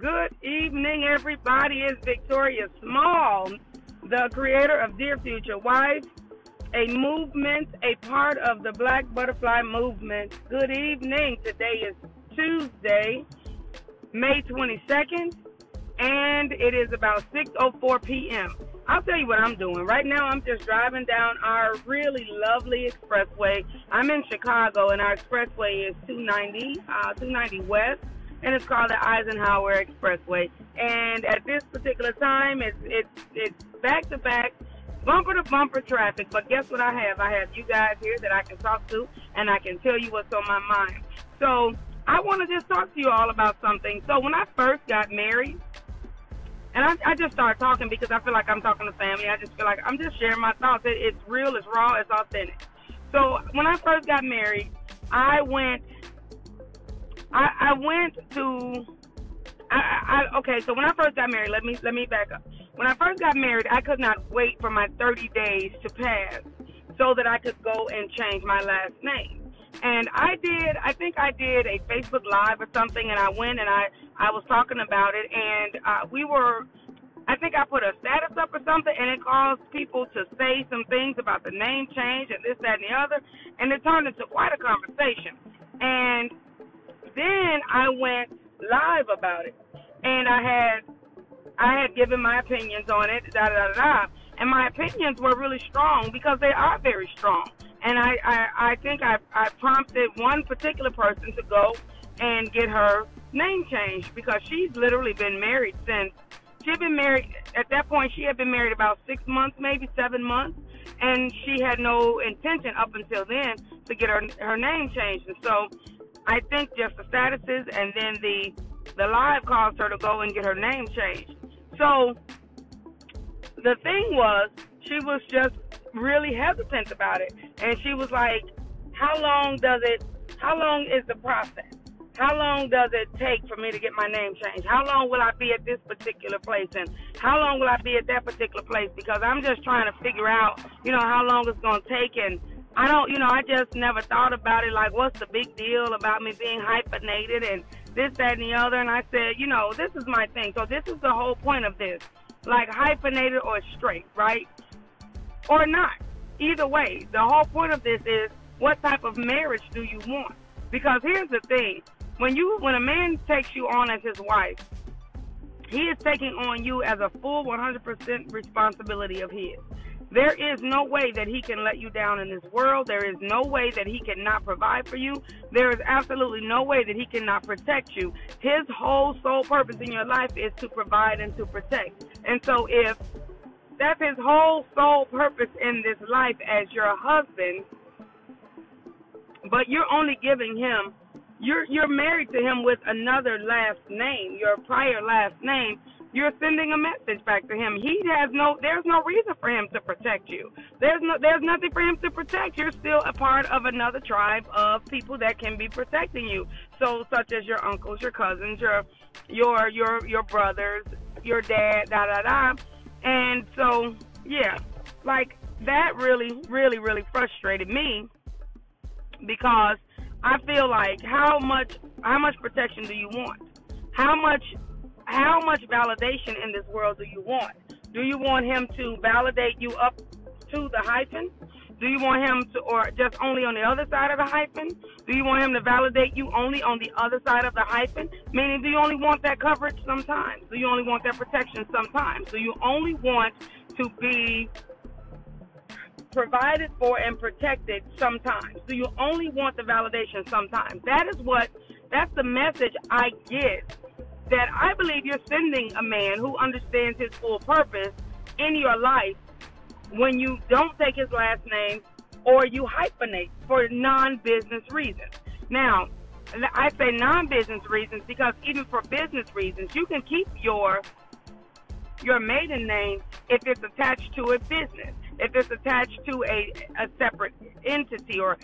Good evening, everybody. It's Victoria Small, the creator of Dear Future Wife, a movement, a part of the Black Butterfly Movement. Good evening. Today is Tuesday, May 22nd, and it is about 6:04 p.m. I'll tell you what I'm doing. Right now, I'm just driving down our really lovely expressway. I'm in Chicago, and our expressway is 290, uh, 290 West, and it's called the Eisenhower Expressway. And at this particular time, it's it's it's back to back, bumper to bumper traffic. But guess what I have? I have you guys here that I can talk to, and I can tell you what's on my mind. So I want to just talk to you all about something. So when I first got married and I, I just started talking because I feel like I'm talking to family. I just feel like I'm just sharing my thoughts. It, it's real, it's raw, it's authentic. So when I first got married, I went. I, I went to. I, I okay. So when I first got married, let me let me back up. When I first got married, I could not wait for my 30 days to pass so that I could go and change my last name. And I did, I think I did a Facebook Live or something, and I went and I, I was talking about it, and uh, we were, I think I put a status up or something, and it caused people to say some things about the name change and this, that, and the other, and it turned into quite a conversation. And then I went live about it, and I had, I had given my opinions on it, da da da da, and my opinions were really strong because they are very strong. And I, I, I think I, I prompted one particular person to go and get her name changed because she's literally been married since she had been married at that point she had been married about six months maybe seven months. And she had no intention up until then to get her her name changed. And so i think just the statuses and then the the live caused her to go and get her name changed so the thing was she was just really hesitant about it. And she was like, How long does it, how long is the process? How long does it take for me to get my name changed? How long will I be at this particular place? And how long will I be at that particular place? Because I'm just trying to figure out, you know, how long it's going to take. And I don't, you know, I just never thought about it. Like, what's the big deal about me being hyphenated and this, that, and the other? And I said, you know, this is my thing. So this is the whole point of this. Like, hyphenated or straight, right? or not. Either way, the whole point of this is what type of marriage do you want? Because here's the thing: when you when a man takes you on as his wife, he is taking on you as a full 100% responsibility of his. There is no way that he can let you down in this world. There is no way that he cannot provide for you. There is absolutely no way that he cannot protect you. His whole sole purpose in your life is to provide and to protect. And so if that's his whole sole purpose in this life as your husband. But you're only giving him you're you're married to him with another last name, your prior last name. You're sending a message back to him. He has no there's no reason for him to protect you. There's no there's nothing for him to protect. You're still a part of another tribe of people that can be protecting you. So such as your uncles, your cousins, your your your your brothers, your dad, da da da and so, yeah, like that really, really, really frustrated me because I feel like how much how much protection do you want? How much how much validation in this world do you want? Do you want him to validate you up to the hyphen? Do you want him to, or just only on the other side of the hyphen? Do you want him to validate you only on the other side of the hyphen? Meaning, do you only want that coverage sometimes? Do you only want that protection sometimes? Do you only want to be provided for and protected sometimes? Do you only want the validation sometimes? That is what, that's the message I get that I believe you're sending a man who understands his full purpose in your life when you don't take his last name or you hyphenate for non-business reasons. Now, I say non-business reasons because even for business reasons, you can keep your your maiden name if it's attached to a business, if it's attached to a, a separate entity or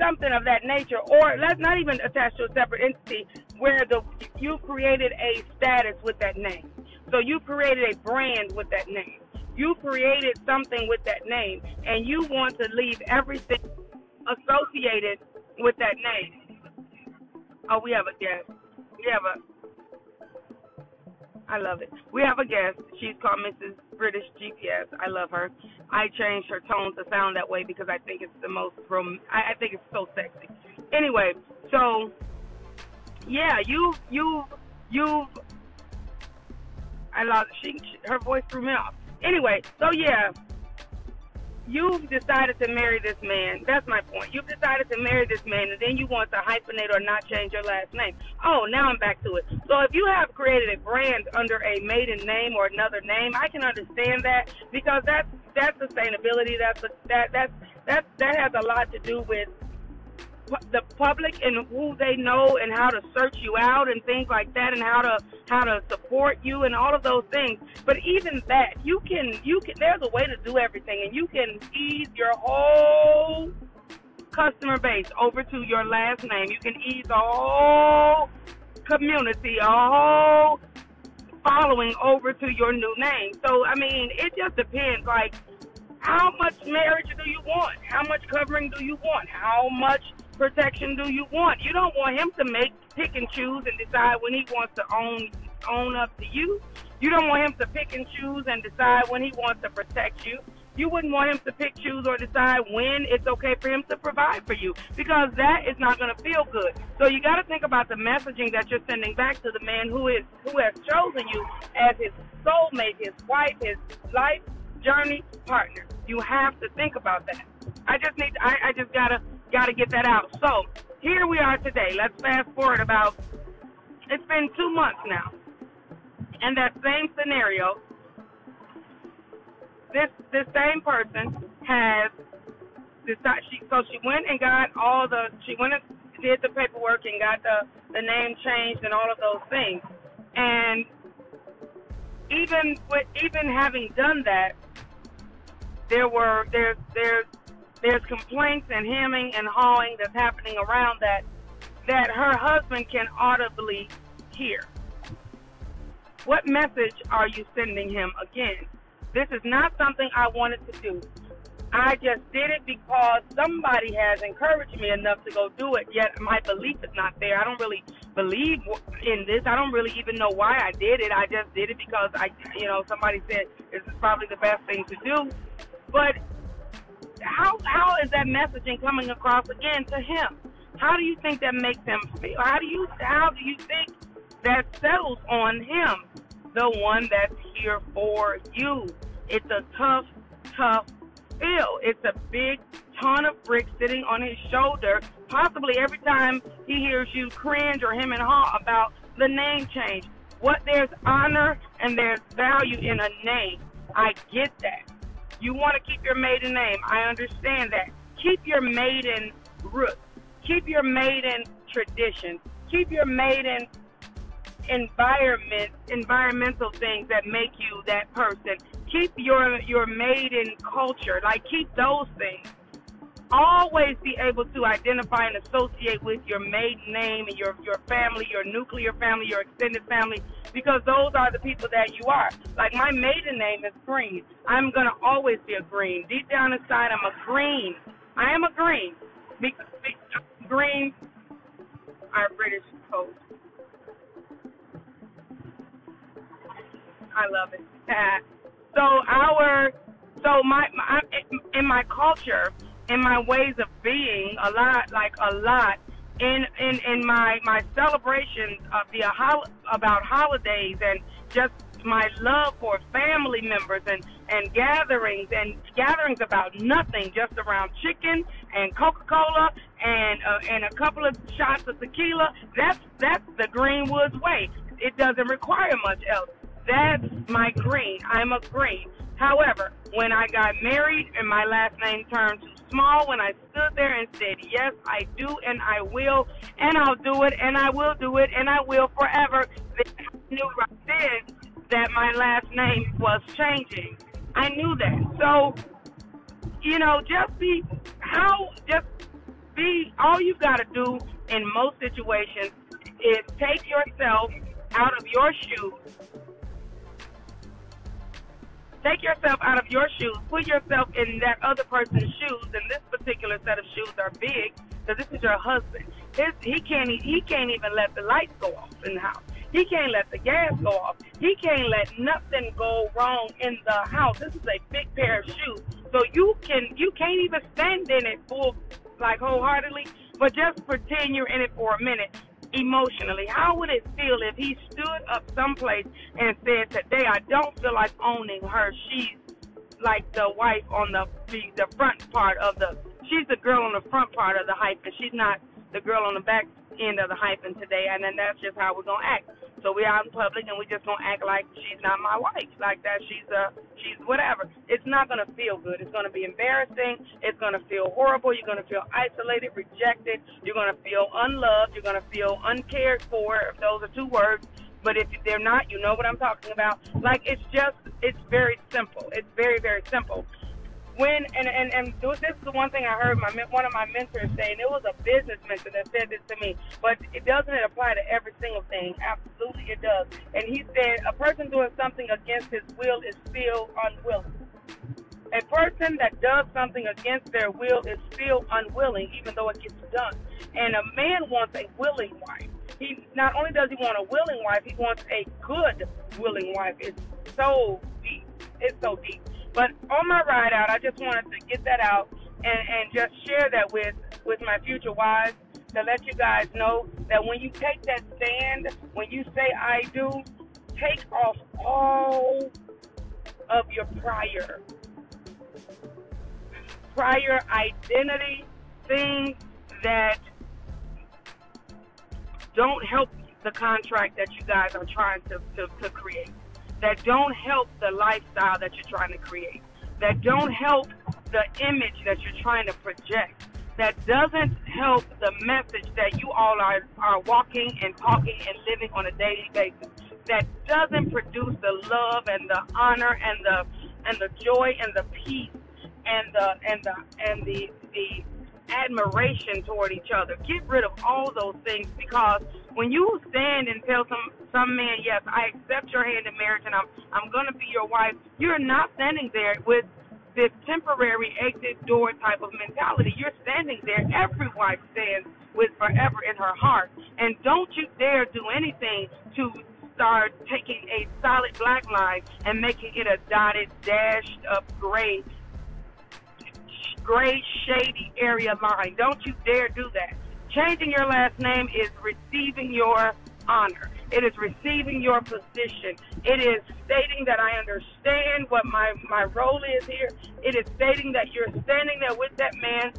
something of that nature, or let's not even attach to a separate entity where the you created a status with that name. So you created a brand with that name. You created something with that name, and you want to leave everything associated with that name. Oh, we have a guest. We have a I love it. We have a guest. She's called Mrs. British GPS. I love her. I changed her tone to sound that way because I think it's the most rom. I, I think it's so sexy. Anyway, so yeah, you you you. I love she. Her voice threw me off. Anyway, so yeah, you've decided to marry this man. That's my point. You've decided to marry this man, and then you want to hyphenate or not change your last name. Oh, now I'm back to it. So if you have created a brand under a maiden name or another name, I can understand that because that's that's sustainability. That's that that that that has a lot to do with the public and who they know and how to search you out and things like that and how to how to support you and all of those things. But even that, you can you can there's a way to do everything and you can ease your whole customer base over to your last name. You can ease a whole community, a whole following over to your new name. So I mean, it just depends like how much marriage do you want? How much covering do you want? How much protection do you want? You don't want him to make pick and choose and decide when he wants to own own up to you. You don't want him to pick and choose and decide when he wants to protect you. You wouldn't want him to pick, choose, or decide when it's okay for him to provide for you because that is not going to feel good. So you got to think about the messaging that you're sending back to the man who is who has chosen you as his soulmate, his wife, his life journey partner. You have to think about that. I just need. I, I just gotta Got to get that out. So here we are today. Let's fast forward about. It's been two months now, and that same scenario. This this same person has decided. She so she went and got all the. She went and did the paperwork and got the the name changed and all of those things. And even with even having done that, there were there's there's there's complaints and hemming and hawing that's happening around that that her husband can audibly hear. What message are you sending him again? This is not something I wanted to do. I just did it because somebody has encouraged me enough to go do it, yet my belief is not there. I don't really believe in this. I don't really even know why I did it. I just did it because I, you know, somebody said this is probably the best thing to do. But how how is that messaging coming across again to him? How do you think that makes him feel? How do you how do you think that settles on him, the one that's here for you? It's a tough, tough feel. It's a big ton of bricks sitting on his shoulder. Possibly every time he hears you cringe or him and haw about the name change. What there's honor and there's value in a name. I get that. You want to keep your maiden name. I understand that. Keep your maiden roots. Keep your maiden traditions. Keep your maiden environment, environmental things that make you that person. Keep your your maiden culture. Like keep those things always be able to identify and associate with your maiden name and your, your family, your nuclear family, your extended family, because those are the people that you are. Like my maiden name is Green. I'm going to always be a Green. Deep down inside, I'm a Green. I am a Green. Green are British code. I love it. so our, so my, my in my culture, in my ways of being a lot, like a lot. In in in my my celebrations of the about holidays and just my love for family members and and gatherings and gatherings about nothing, just around chicken and Coca Cola and uh, and a couple of shots of tequila. That's that's the Greenwoods way. It doesn't require much else. That's my green. I'm a green. However, when I got married and my last name turned to small, when I stood there and said, Yes, I do, and I will, and I'll do it, and I will do it, and I will forever, then I knew right then that my last name was changing. I knew that. So, you know, just be, how, just be, all you got to do in most situations is take yourself out of your shoes Take yourself out of your shoes. Put yourself in that other person's shoes. And this particular set of shoes are big because this is your husband. His, he can't he can't even let the lights go off in the house. He can't let the gas go off. He can't let nothing go wrong in the house. This is a big pair of shoes. So you can you can't even stand in it full like wholeheartedly, but just pretend you're in it for a minute emotionally. How would it feel if he stood up someplace and said, Today I don't feel like owning her. She's like the wife on the the, the front part of the she's the girl on the front part of the hyphen. She's not the girl on the back end of the hyphen today, and then that's just how we're gonna act. So we're out in public, and we just gonna act like she's not my wife, like that she's a she's whatever. It's not gonna feel good. It's gonna be embarrassing. It's gonna feel horrible. You're gonna feel isolated, rejected. You're gonna feel unloved. You're gonna feel uncared for. If those are two words, but if they're not, you know what I'm talking about. Like it's just, it's very simple. It's very, very simple when and and and this is the one thing I heard my one of my mentors say, and it was a business mentor that said this to me. But it doesn't it apply to every single thing. Absolutely, it does. And he said a person doing something against his will is still unwilling. A person that does something against their will is still unwilling, even though it gets done. And a man wants a willing wife. He not only does he want a willing wife, he wants a good willing wife. It's so deep. It's so deep. But on my ride out, I just wanted to get that out and, and just share that with, with my future wives to let you guys know that when you take that stand, when you say I do, take off all of your prior prior identity things that don't help the contract that you guys are trying to, to, to create that don't help the lifestyle that you're trying to create, that don't help the image that you're trying to project, that doesn't help the message that you all are, are walking and talking and living on a daily basis, that doesn't produce the love and the honor and the and the joy and the peace and the and the and the the admiration toward each other. Get rid of all those things because when you stand and tell some some man, yes, I accept your hand in marriage and I'm I'm gonna be your wife, you're not standing there with this temporary exit door type of mentality. You're standing there. Every wife stands with forever in her heart. And don't you dare do anything to start taking a solid black line and making it a dotted, dashed up gray gray, shady area line. Don't you dare do that. Changing your last name is receiving your honor. It is receiving your position. It is stating that I understand what my, my role is here. It is stating that you're standing there with that man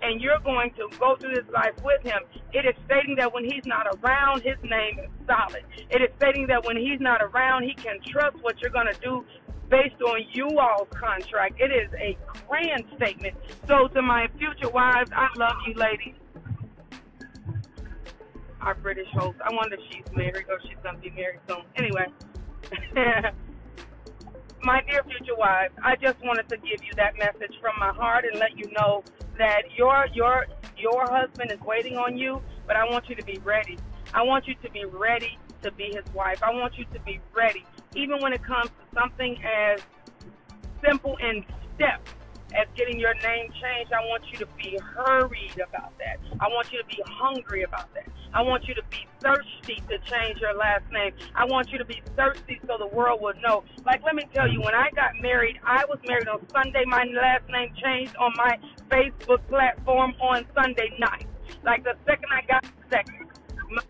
and you're going to go through this life with him. It is stating that when he's not around, his name is solid. It is stating that when he's not around, he can trust what you're going to do based on you all's contract. It is a grand statement. So to my future wives, I love you, ladies. Our British host. I wonder if she's married or she's gonna be married soon. Anyway. my dear future wives, I just wanted to give you that message from my heart and let you know that your your your husband is waiting on you, but I want you to be ready. I want you to be ready to be his wife. I want you to be ready even when it comes to something as simple in steps as getting your name changed, I want you to be hurried about that. I want you to be hungry about that. I want you to be thirsty to change your last name. I want you to be thirsty so the world will know. Like, let me tell you, when I got married, I was married on Sunday. My last name changed on my Facebook platform on Sunday night. Like, the second I got second,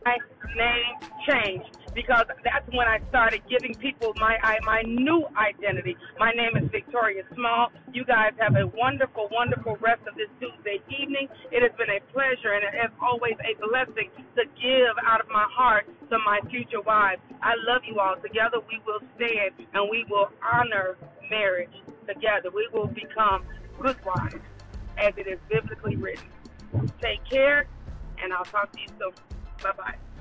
my name changed because that's when I started giving people my my new identity. My name is Victoria Small. You guys have a wonderful, wonderful rest of this Tuesday evening. It has been a pleasure and as always a blessing to give out of my heart to my future wives. I love you all. Together we will stand and we will honor marriage together. We will become good wives as it is biblically written. Take care and I'll talk to you soon. Bye bye.